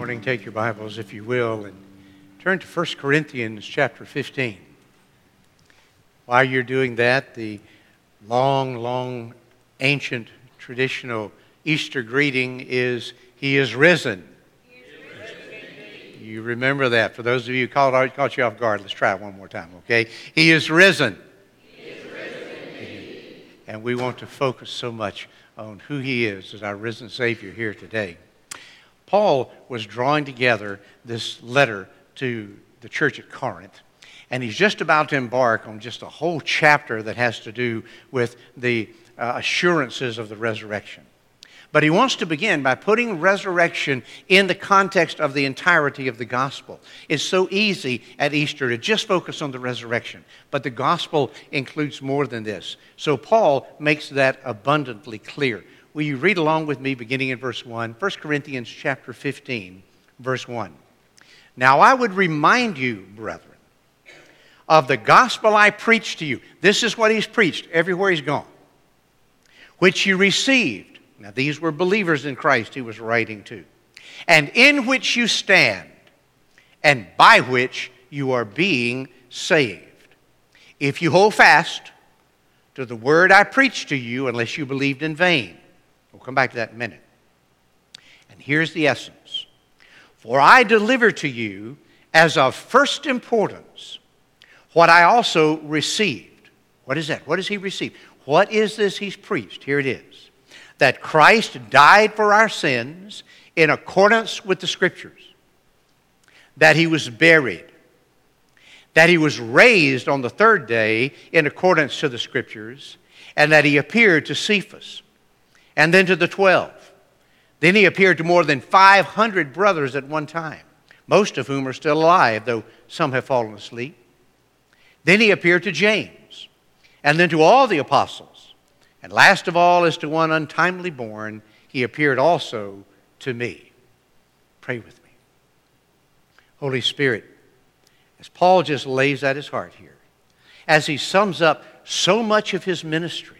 morning, take your Bibles, if you will, and turn to 1 Corinthians chapter 15. While you're doing that, the long, long, ancient, traditional Easter greeting is He is risen. you remember that. For those of you who caught, caught you off guard, let's try it one more time, okay? He is risen. He is risen and we want to focus so much on who He is as our risen Savior here today. Paul was drawing together this letter to the church at Corinth, and he's just about to embark on just a whole chapter that has to do with the uh, assurances of the resurrection. But he wants to begin by putting resurrection in the context of the entirety of the gospel. It's so easy at Easter to just focus on the resurrection, but the gospel includes more than this. So Paul makes that abundantly clear. Will you read along with me beginning in verse 1? 1 Corinthians chapter 15, verse 1. Now I would remind you, brethren, of the gospel I preached to you. This is what he's preached everywhere he's gone, which you received. Now these were believers in Christ he was writing to, and in which you stand, and by which you are being saved. If you hold fast to the word I preached to you, unless you believed in vain. We'll come back to that in a minute. And here's the essence For I deliver to you as of first importance what I also received. What is that? What does he receive? What is this he's preached? Here it is that Christ died for our sins in accordance with the Scriptures, that he was buried, that he was raised on the third day in accordance to the Scriptures, and that he appeared to Cephas and then to the 12. Then he appeared to more than 500 brothers at one time, most of whom are still alive, though some have fallen asleep. Then he appeared to James, and then to all the apostles. And last of all, as to one untimely born, he appeared also to me. Pray with me. Holy Spirit, as Paul just lays at his heart here, as he sums up so much of his ministry,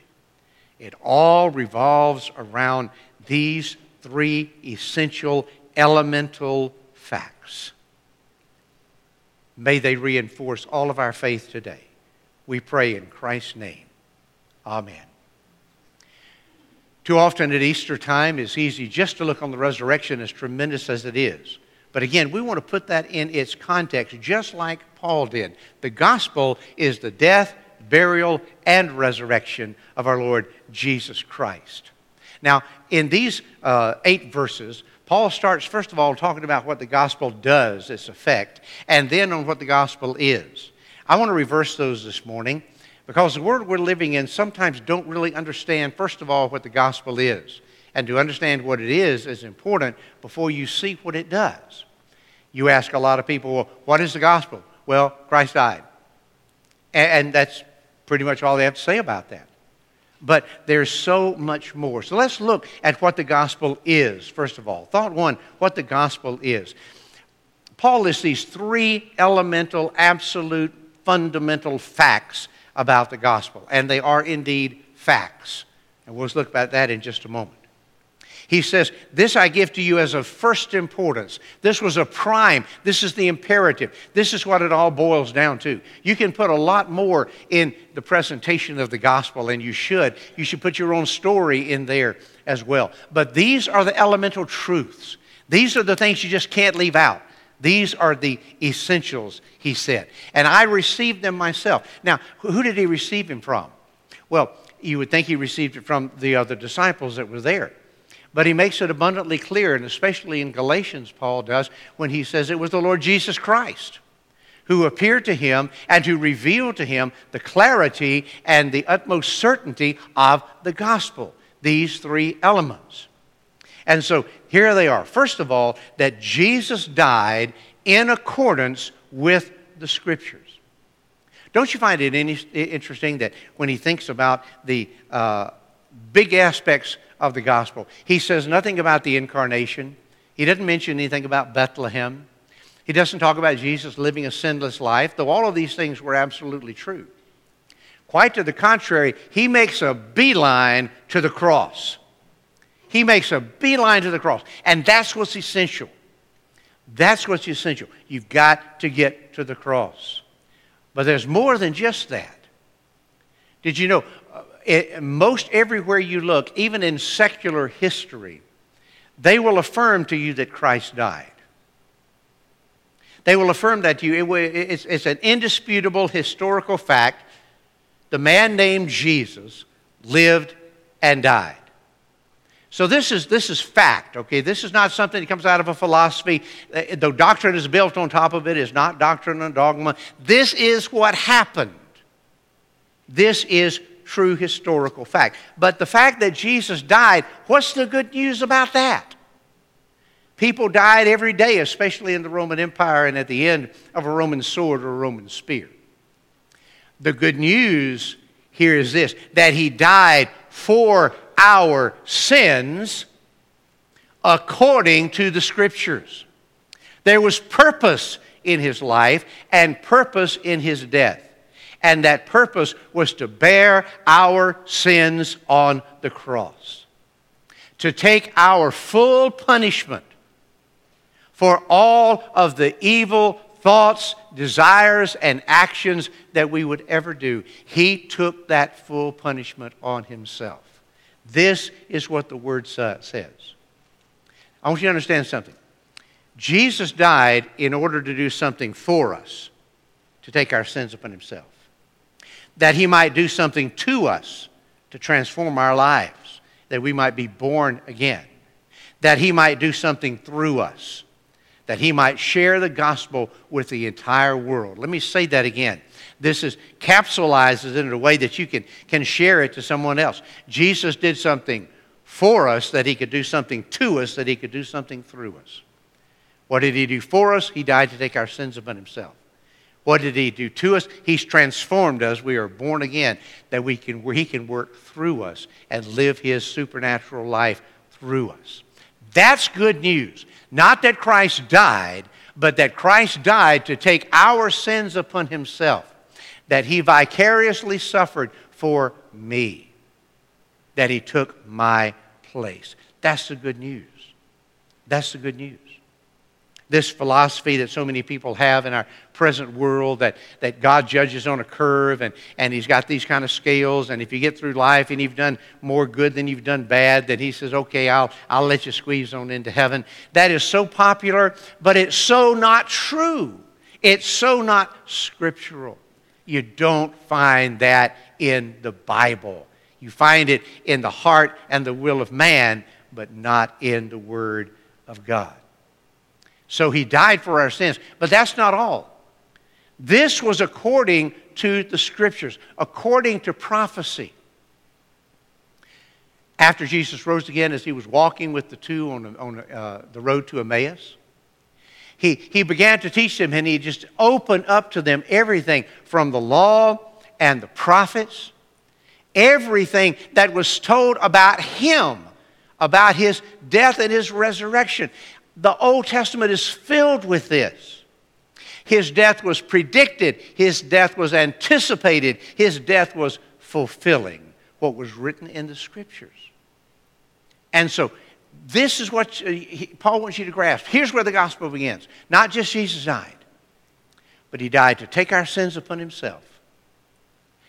it all revolves around these three essential elemental facts. May they reinforce all of our faith today. We pray in Christ's name. Amen. Too often at Easter time, it's easy just to look on the resurrection as tremendous as it is. But again, we want to put that in its context, just like Paul did. The gospel is the death, burial, and resurrection of our Lord Jesus Christ. Now, in these uh, eight verses, Paul starts, first of all, talking about what the gospel does, its effect, and then on what the gospel is. I want to reverse those this morning because the world we're living in sometimes don't really understand, first of all, what the gospel is. And to understand what it is is important before you see what it does. You ask a lot of people, well, what is the gospel? Well, Christ died. And that's pretty much all they have to say about that. But there's so much more. So let's look at what the gospel is, first of all. Thought one what the gospel is. Paul lists these three elemental, absolute, fundamental facts about the gospel, and they are indeed facts. And we'll look at that in just a moment. He says, This I give to you as of first importance. This was a prime. This is the imperative. This is what it all boils down to. You can put a lot more in the presentation of the gospel, and you should. You should put your own story in there as well. But these are the elemental truths. These are the things you just can't leave out. These are the essentials, he said. And I received them myself. Now, who did he receive them from? Well, you would think he received it from the other disciples that were there. But he makes it abundantly clear, and especially in Galatians, Paul does, when he says it was the Lord Jesus Christ who appeared to him and who revealed to him the clarity and the utmost certainty of the gospel. These three elements. And so here they are. First of all, that Jesus died in accordance with the Scriptures. Don't you find it interesting that when he thinks about the uh, big aspects of the gospel. He says nothing about the incarnation. He doesn't mention anything about Bethlehem. He doesn't talk about Jesus living a sinless life, though all of these things were absolutely true. Quite to the contrary, he makes a beeline to the cross. He makes a beeline to the cross. And that's what's essential. That's what's essential. You've got to get to the cross. But there's more than just that. Did you know, it, most everywhere you look, even in secular history, they will affirm to you that Christ died. They will affirm that to you. It, it's, it's an indisputable historical fact. The man named Jesus lived and died. So this is, this is fact, okay? This is not something that comes out of a philosophy. The doctrine is built on top of it, it is not doctrine and dogma. This is what happened. This is true historical fact. But the fact that Jesus died, what's the good news about that? People died every day, especially in the Roman Empire and at the end of a Roman sword or a Roman spear. The good news here is this that he died for our sins according to the Scriptures. There was purpose in his life and purpose in his death. And that purpose was to bear our sins on the cross, to take our full punishment for all of the evil thoughts, desires, and actions that we would ever do. He took that full punishment on himself. This is what the Word says. I want you to understand something. Jesus died in order to do something for us, to take our sins upon Himself, that He might do something to us to transform our lives, that we might be born again, that He might do something through us, that He might share the gospel with the entire world. Let me say that again this is capsulizes in a way that you can, can share it to someone else. Jesus did something for us that he could do something to us, that he could do something through us. What did he do for us? He died to take our sins upon himself. What did he do to us? He's transformed us. We are born again, that we can, he can work through us and live his supernatural life through us. That's good news. Not that Christ died, but that Christ died to take our sins upon himself that he vicariously suffered for me, that he took my place. That's the good news. That's the good news. This philosophy that so many people have in our present world that, that God judges on a curve and, and He's got these kind of scales, and if you get through life and you've done more good than you've done bad, then He says, okay, I'll, I'll let you squeeze on into heaven. That is so popular, but it's so not true. It's so not scriptural. You don't find that in the Bible. You find it in the heart and the will of man, but not in the Word of God. So he died for our sins. But that's not all. This was according to the Scriptures, according to prophecy. After Jesus rose again, as he was walking with the two on, on uh, the road to Emmaus, he, he began to teach them and he just opened up to them everything from the law and the prophets, everything that was told about him, about his death and his resurrection. The Old Testament is filled with this. His death was predicted, his death was anticipated, his death was fulfilling what was written in the scriptures. And so this is what uh, Paul wants you to grasp. Here's where the gospel begins. Not just Jesus died, but he died to take our sins upon himself.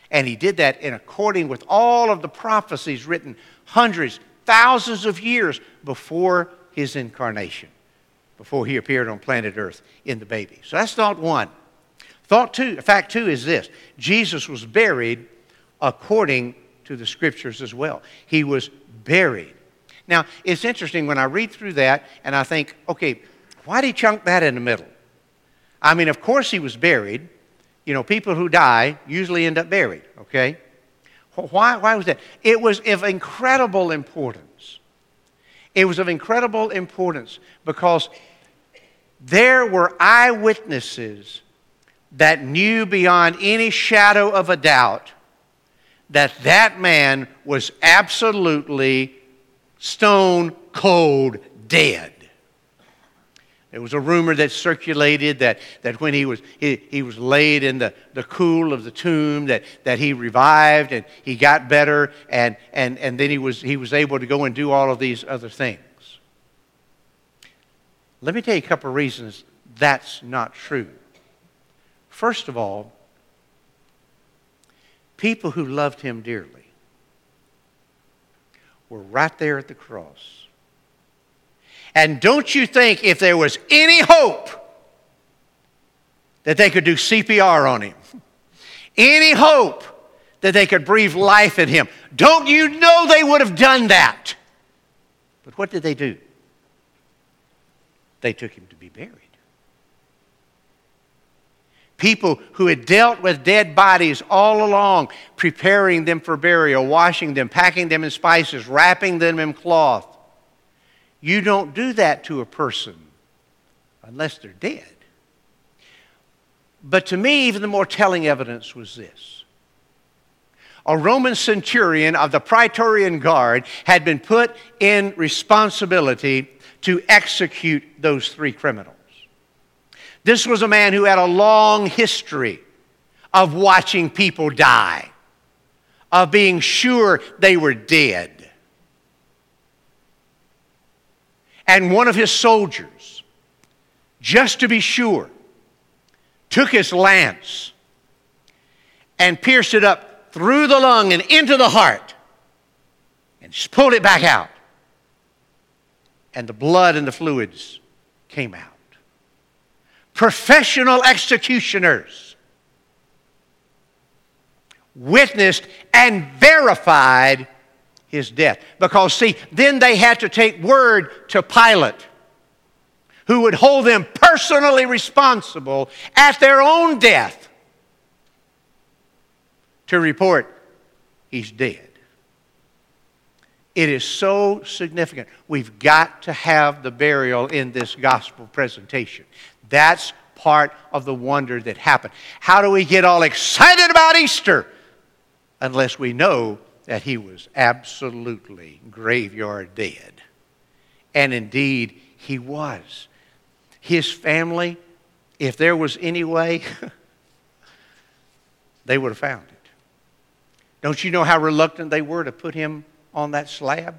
And he did that in according with all of the prophecies written hundreds, thousands of years before his incarnation, before he appeared on planet Earth in the baby. So that's thought one. Thought two, fact two is this Jesus was buried according to the scriptures as well. He was buried now, it's interesting when I read through that and I think, okay, why did he chunk that in the middle? I mean, of course he was buried. You know, people who die usually end up buried, okay? Why, why was that? It was of incredible importance. It was of incredible importance because there were eyewitnesses that knew beyond any shadow of a doubt that that man was absolutely stone cold dead. There was a rumor that circulated that, that when he was, he, he was laid in the, the cool of the tomb, that, that he revived and he got better, and, and, and then he was, he was able to go and do all of these other things. Let me tell you a couple of reasons that's not true. First of all, people who loved him dearly were right there at the cross. And don't you think if there was any hope that they could do CPR on him, any hope that they could breathe life in him, don't you know they would have done that? But what did they do? They took him to be buried. People who had dealt with dead bodies all along, preparing them for burial, washing them, packing them in spices, wrapping them in cloth. You don't do that to a person unless they're dead. But to me, even the more telling evidence was this. A Roman centurion of the Praetorian Guard had been put in responsibility to execute those three criminals. This was a man who had a long history of watching people die, of being sure they were dead. And one of his soldiers, just to be sure, took his lance and pierced it up through the lung and into the heart and pulled it back out. And the blood and the fluids came out. Professional executioners witnessed and verified his death. Because, see, then they had to take word to Pilate who would hold them personally responsible at their own death to report he's dead. It is so significant. We've got to have the burial in this gospel presentation. That's part of the wonder that happened. How do we get all excited about Easter unless we know that he was absolutely graveyard dead? And indeed, he was. His family, if there was any way, they would have found it. Don't you know how reluctant they were to put him on that slab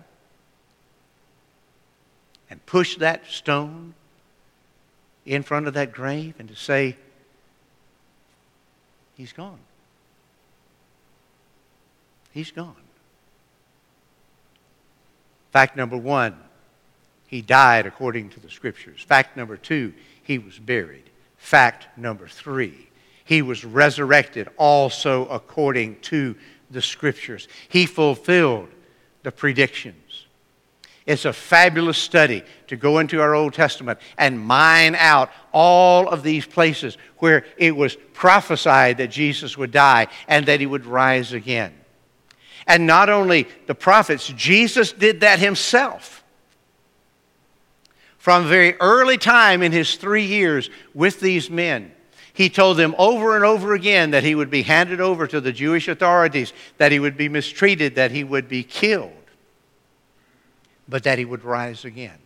and push that stone in front of that grave and to say, He's gone. He's gone. Fact number one, he died according to the scriptures. Fact number two, he was buried. Fact number three, he was resurrected also according to the scriptures. He fulfilled the predictions. It's a fabulous study to go into our Old Testament and mine out all of these places where it was prophesied that Jesus would die and that he would rise again. And not only the prophets, Jesus did that himself. From very early time in his three years with these men, he told them over and over again that he would be handed over to the Jewish authorities, that he would be mistreated, that he would be killed, but that he would rise again.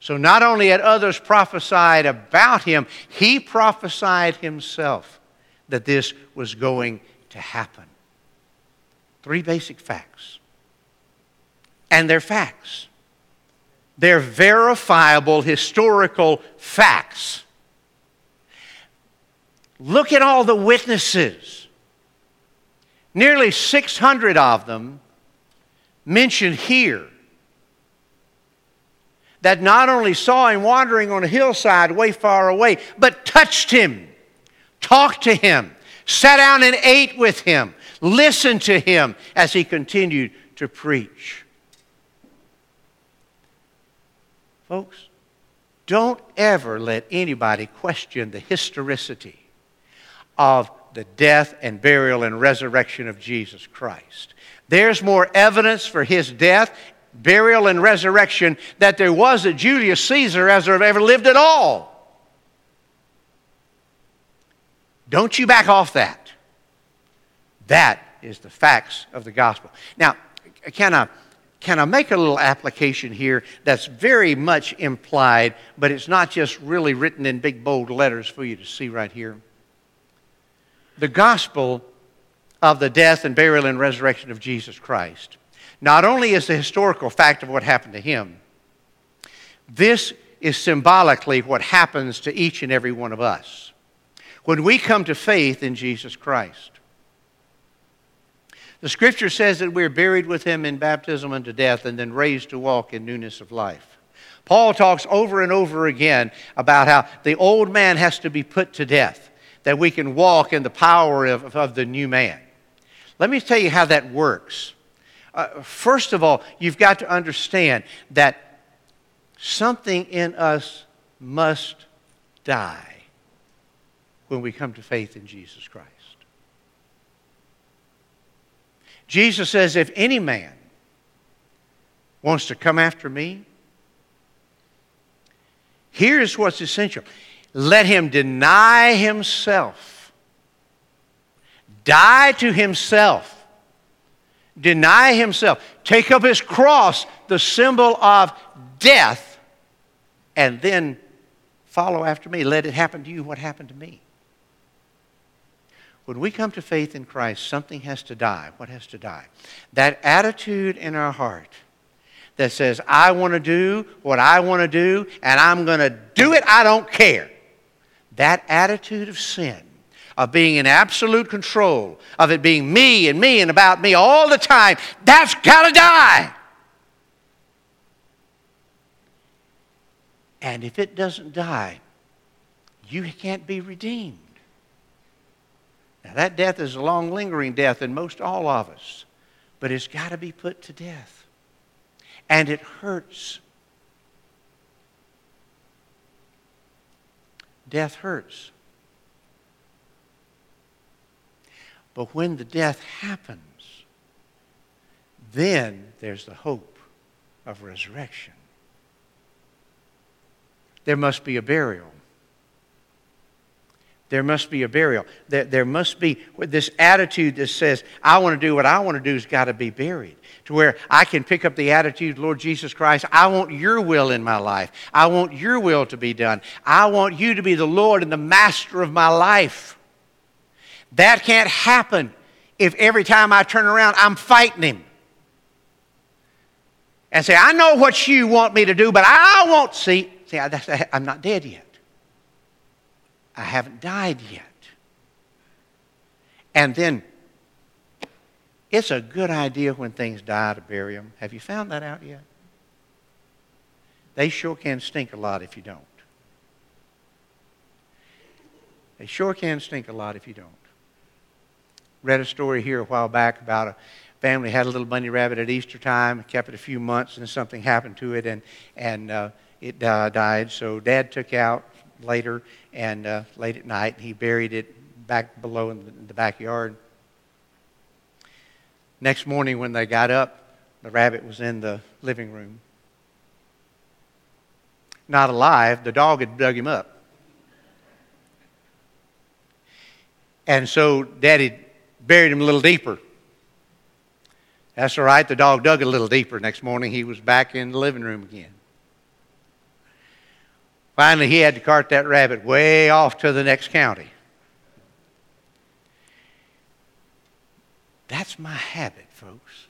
So not only had others prophesied about him, he prophesied himself that this was going to happen. Three basic facts. And they're facts. They're verifiable historical facts. Look at all the witnesses. Nearly 600 of them mentioned here that not only saw him wandering on a hillside way far away, but touched him, talked to him, sat down and ate with him, listened to him as he continued to preach. Folks, don't ever let anybody question the historicity of the death and burial and resurrection of Jesus Christ. There's more evidence for his death, burial, and resurrection that there was at Julius Caesar as there ever lived at all. Don't you back off that. That is the facts of the gospel. Now, can I can I make a little application here that's very much implied, but it's not just really written in big bold letters for you to see right here? The gospel of the death and burial and resurrection of Jesus Christ not only is the historical fact of what happened to him, this is symbolically what happens to each and every one of us when we come to faith in Jesus Christ. The scripture says that we're buried with him in baptism unto death and then raised to walk in newness of life. Paul talks over and over again about how the old man has to be put to death, that we can walk in the power of, of the new man. Let me tell you how that works. Uh, first of all, you've got to understand that something in us must die when we come to faith in Jesus Christ. Jesus says, if any man wants to come after me, here's what's essential let him deny himself, die to himself deny himself, take up his cross, the symbol of death, and then follow after me. Let it happen to you what happened to me. When we come to faith in Christ, something has to die. What has to die? That attitude in our heart that says, I want to do what I want to do, and I'm going to do it, I don't care. That attitude of sin of being in absolute control, of it being me and me and about me all the time, that's got to die. And if it doesn't die, you can't be redeemed. Now, that death is a long lingering death in most all of us, but it's got to be put to death. And it hurts. Death hurts. But when the death happens, then there's the hope of resurrection. There must be a burial. There must be a burial. There, there must be this attitude that says, I want to do what I want to do has got to be buried. To where I can pick up the attitude, Lord Jesus Christ, I want your will in my life. I want your will to be done. I want you to be the Lord and the master of my life. That can't happen if every time I turn around I'm fighting him. And say, I know what you want me to do, but I won't see. See, I, I'm not dead yet. I haven't died yet. And then it's a good idea when things die to bury them. Have you found that out yet? They sure can stink a lot if you don't. They sure can stink a lot if you don't read a story here a while back about a family had a little bunny rabbit at Easter time, kept it a few months, and something happened to it, and and uh, it uh, died. So Dad took out later, and uh, late at night, he buried it back below in the, in the backyard. Next morning, when they got up, the rabbit was in the living room. Not alive. The dog had dug him up. And so Daddy buried him a little deeper. That's all right. The dog dug a little deeper. Next morning, he was back in the living room again. Finally, he had to cart that rabbit way off to the next county. That's my habit, folks.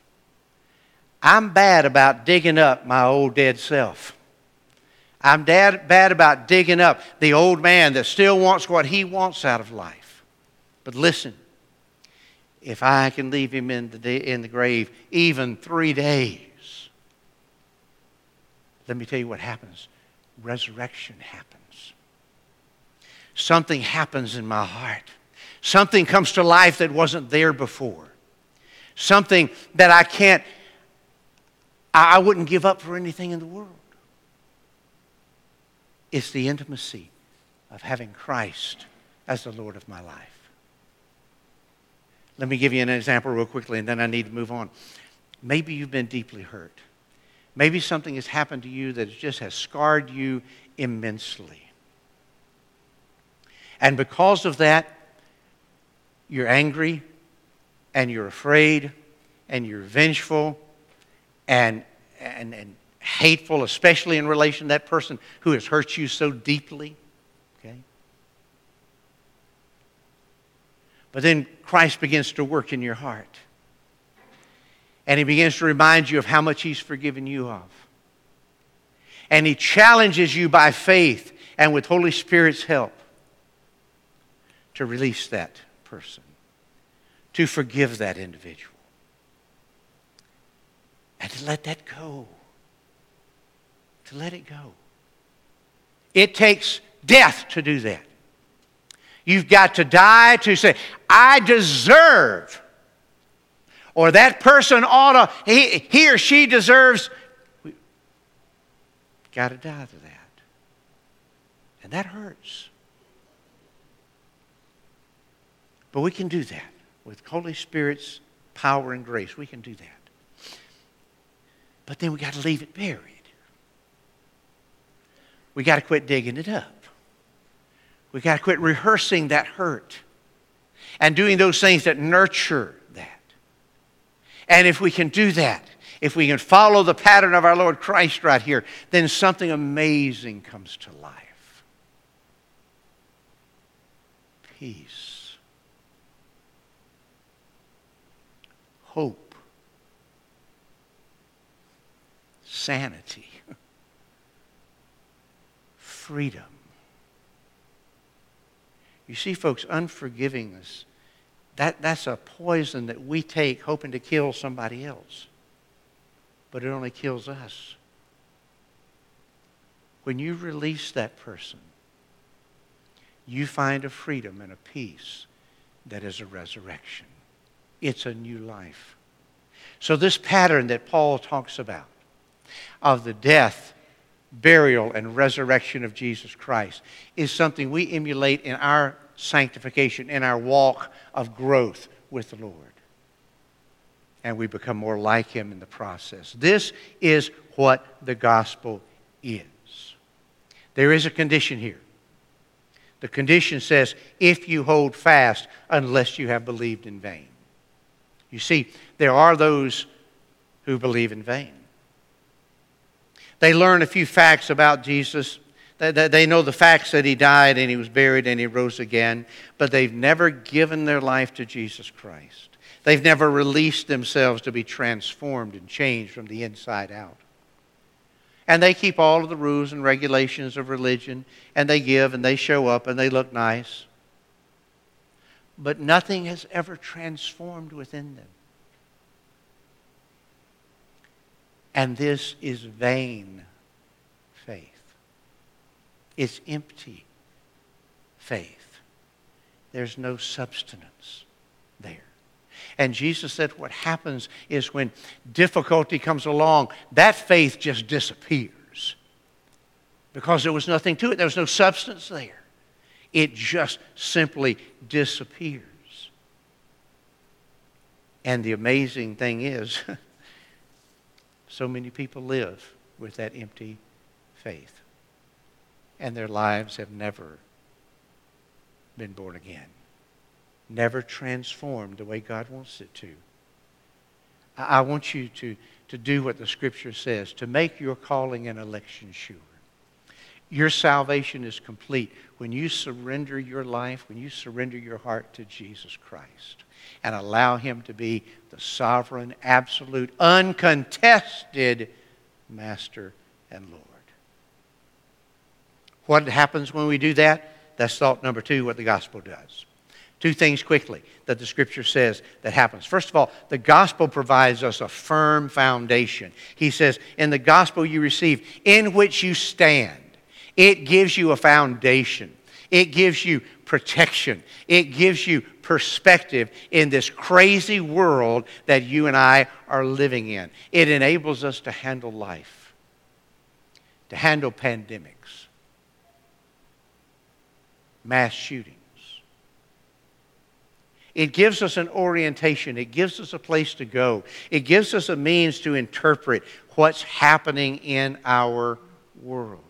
I'm bad about digging up my old dead self. I'm dad, bad about digging up the old man that still wants what he wants out of life. But listen, if I can leave him in the, in the grave even three days, let me tell you what happens resurrection happens. Something happens in my heart. Something comes to life that wasn't there before. Something that I can't, I wouldn't give up for anything in the world. It's the intimacy of having Christ as the Lord of my life. Let me give you an example real quickly, and then I need to move on. Maybe you've been deeply hurt. Maybe something has happened to you that just has scarred you immensely. And because of that, you're angry and you're afraid and you're vengeful and, and, and hateful, especially in relation to that person who has hurt you so deeply. Okay? But then Christ begins to work in your heart. And he begins to remind you of how much he's forgiven you of. And He challenges you by faith and with Holy Spirit's help to release that person, to forgive that individual, and to let that go. To let it go. It takes death to do that. You've got to die to say, I deserve, or that person ought to, he, he or she deserves. We got to die to that. And that hurts. But we can do that with Holy Spirit's power and grace. We can do that. But then we got to leave it buried. We got to quit digging it up. We got to quit rehearsing that hurt and doing those things that nurture. And if we can do that, if we can follow the pattern of our Lord Christ right here, then something amazing comes to life. Peace. Hope. Sanity. Freedom. You see, folks, unforgivingness, that, that's a poison that we take hoping to kill somebody else. But it only kills us. When you release that person, you find a freedom and a peace that is a resurrection. It's a new life. So, this pattern that Paul talks about of the death, burial, and resurrection of Jesus Christ is something we emulate in our sanctification, in our walk of growth with the Lord. And we become more like Him in the process. This is what the gospel is. There is a condition here. The condition says, if you hold fast, unless you have believed in vain. You see, there are those who believe in vain. They learn a few facts about Jesus. They know the facts that he died and he was buried and he rose again, but they've never given their life to Jesus Christ. They've never released themselves to be transformed and changed from the inside out. And they keep all of the rules and regulations of religion, and they give and they show up and they look nice. But nothing has ever transformed within them. And this is vain faith. It's empty faith. There's no substance there. And Jesus said what happens is when difficulty comes along, that faith just disappears because there was nothing to it, there was no substance there. It just simply disappears. And the amazing thing is, so many people live with that empty faith. And their lives have never been born again, never transformed the way God wants it to. I want you to, to do what the Scripture says, to make your calling and election sure. Your salvation is complete when you surrender your life, when you surrender your heart to Jesus Christ and allow Him to be the sovereign, absolute, uncontested Master and Lord. What happens when we do that? That's thought number two, what the gospel does. Two things quickly that the scripture says that happens. First of all, the gospel provides us a firm foundation. He says, In the gospel you receive, in which you stand, it gives you a foundation. It gives you protection. It gives you perspective in this crazy world that you and I are living in. It enables us to handle life, to handle pandemics, mass shootings. It gives us an orientation. It gives us a place to go. It gives us a means to interpret what's happening in our world.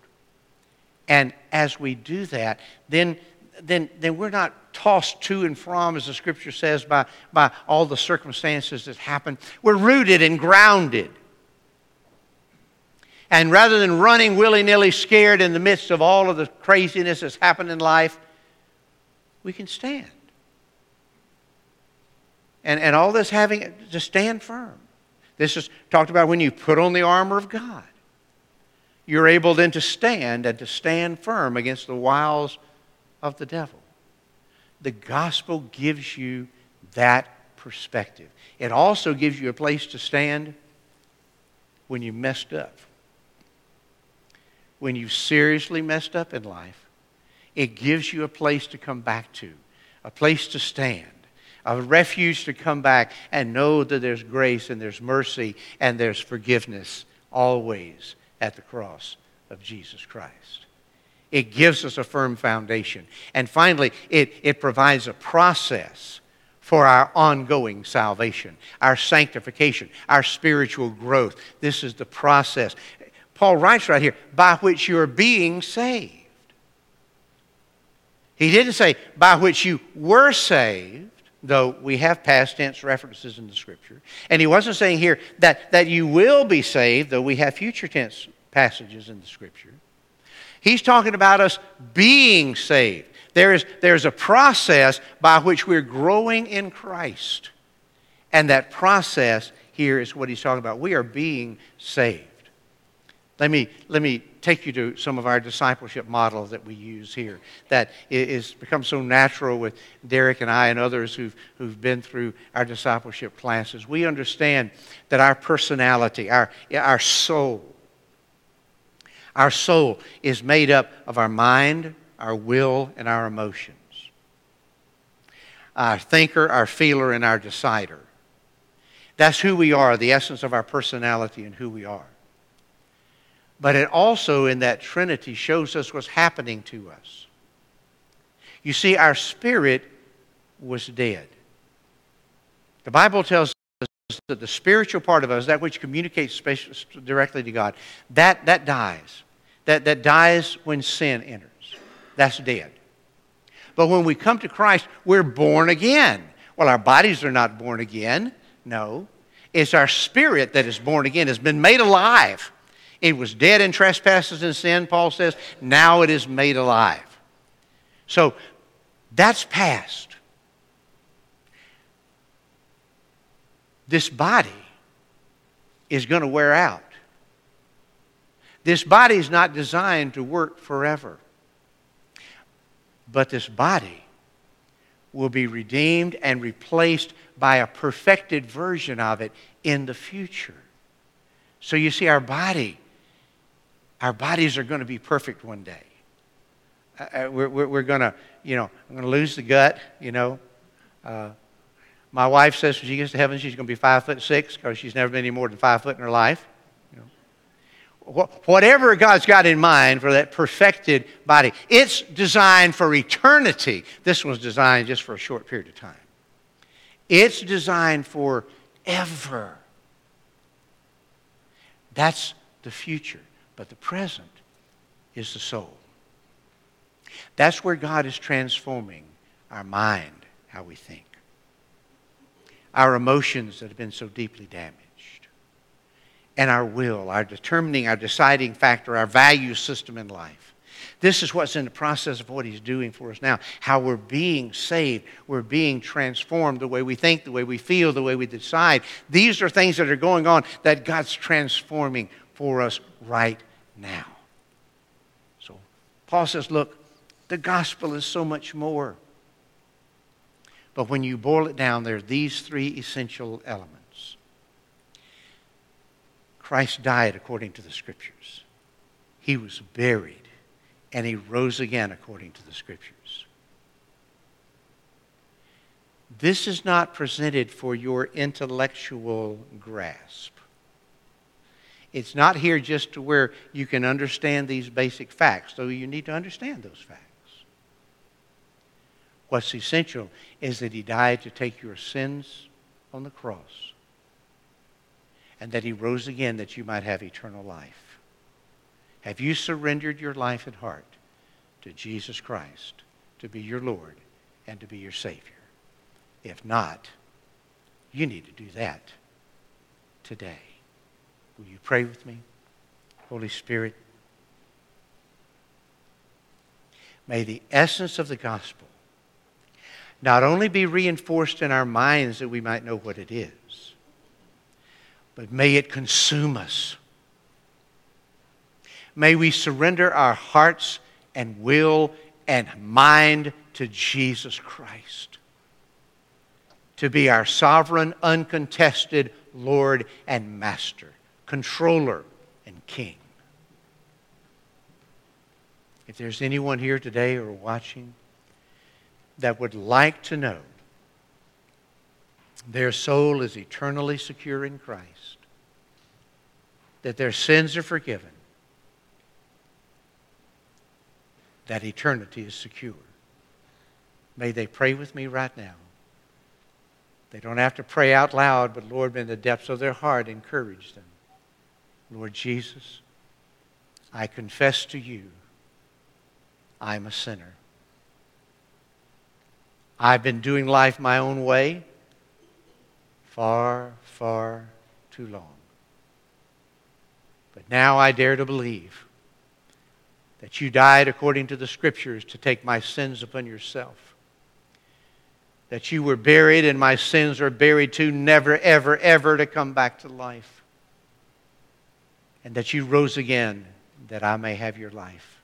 And as we do that, then then, then we're not tossed to and from, as the scripture says, by, by all the circumstances that happen. We're rooted and grounded. And rather than running willy nilly scared in the midst of all of the craziness that's happened in life, we can stand. And, and all this having to stand firm. This is talked about when you put on the armor of God. you're able then to stand and to stand firm against the wiles of the devil. The gospel gives you that perspective. It also gives you a place to stand when you messed up. When you've seriously messed up in life, it gives you a place to come back to, a place to stand, a refuge to come back and know that there's grace and there's mercy and there's forgiveness always at the cross of Jesus Christ. It gives us a firm foundation. And finally, it, it provides a process for our ongoing salvation, our sanctification, our spiritual growth. This is the process. Paul writes right here, by which you are being saved. He didn't say, by which you were saved, though we have past tense references in the scripture. And he wasn't saying here that, that you will be saved, though we have future tense passages in the scripture. He's talking about us being saved. There is, there's a process by which we're growing in Christ. And that process here is what he's talking about. We are being saved. Let me, let me take you to some of our discipleship models that we use here that has become so natural with Derek and I and others who've, who've been through our discipleship classes. We understand that our personality, our, our soul, our soul is made up of our mind, our will, and our emotions. Our thinker, our feeler, and our decider. That's who we are, the essence of our personality and who we are. But it also, in that Trinity, shows us what's happening to us. You see, our spirit was dead. The Bible tells us that the spiritual part of us, that which communicates directly to God, that, that dies. That, that dies when sin enters. That's dead. But when we come to Christ, we're born again. Well, our bodies are not born again. No. It's our spirit that is born again, has been made alive. It was dead in trespasses and sin, Paul says. Now it is made alive. So that's past. This body is going to wear out. This body is not designed to work forever. But this body will be redeemed and replaced by a perfected version of it in the future. So you see, our body our bodies are going to be perfect one day. Uh, uh we're, we're, we're going to, you know, I'm going to lose the gut, you know. Uh, my wife says when she gets to heaven, she's going to be five foot six because she's never been any more than five foot in her life. You know. Whatever God's got in mind for that perfected body, it's designed for eternity. This one's designed just for a short period of time. It's designed for ever. That's the future but the present is the soul. That's where God is transforming our mind, how we think, our emotions that have been so deeply damaged, and our will, our determining, our deciding factor, our value system in life. This is what's in the process of what he's doing for us now. How we're being saved. We're being transformed the way we think, the way we feel, the way we decide. These are things that are going on that God's transforming for us right now. So Paul says, look, the gospel is so much more. But when you boil it down, there are these three essential elements. Christ died according to the scriptures. He was buried, and he rose again according to the scriptures. This is not presented for your intellectual grasp. It's not here just to where you can understand these basic facts, though you need to understand those facts. What's essential is that He died to take your sins on the cross and that He rose again that you might have eternal life. Have you surrendered your life and heart to Jesus Christ to be your Lord and to be your Savior? If not, you need to do that today. Will you pray with me? Holy Spirit, may the essence of the gospel not only be reinforced in our minds that we might know what it is, but may it consume us. May we surrender our hearts and will and mind to Jesus Christ to be our sovereign, uncontested Lord and Master, controller and King. If there's anyone here today or watching that would like to know their soul is eternally secure in Christ, that their sins are forgiven, that eternity is secure. May they pray with me right now. They don't have to pray out loud, but Lord, in the depths of their heart, encourage them. Lord Jesus, I confess to you, I'm a sinner. I've been doing life my own way far, far too long. But now I dare to believe that you died according to the Scriptures to take my sins upon yourself. That you were buried and my sins are buried too, never, ever, ever to come back to life. And that you rose again that I may have your life.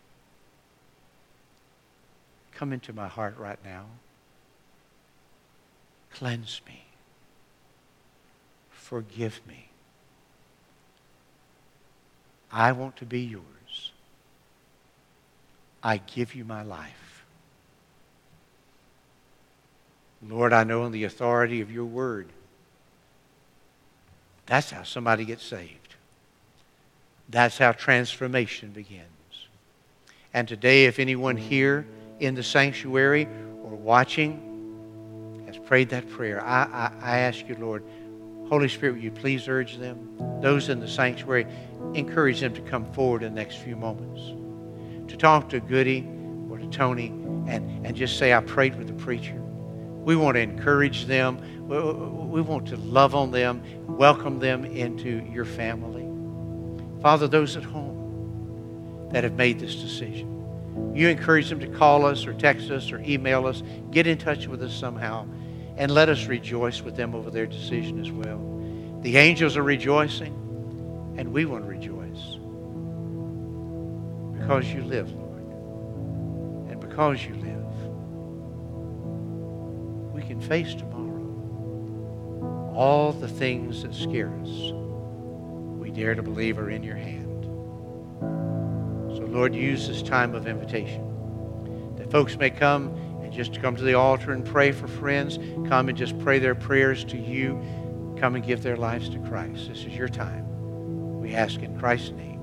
Come into my heart right now. Cleanse me. Forgive me. I want to be yours. I give you my life. Lord, I know in the authority of your word, that's how somebody gets saved. That's how transformation begins. And today, if anyone here in the sanctuary or watching has prayed that prayer, I, I, I ask you, Lord, Holy Spirit, will you please urge them? Those in the sanctuary, encourage them to come forward in the next few moments to talk to Goody or to Tony and, and just say, I prayed with the preacher. We want to encourage them. We want to love on them, welcome them into your family. Father, those at home that have made this decision, you encourage them to call us or text us or email us, get in touch with us somehow, and let us rejoice with them over their decision as well. The angels are rejoicing, and we want to rejoice because you live, Lord. And because you live, we can face tomorrow. All the things that scare us, dare to believe are in your hand. So, Lord, use this time of invitation that folks may come and just come to the altar and pray for friends, come and just pray their prayers to you, come and give their lives to Christ. This is your time. We ask in Christ's name.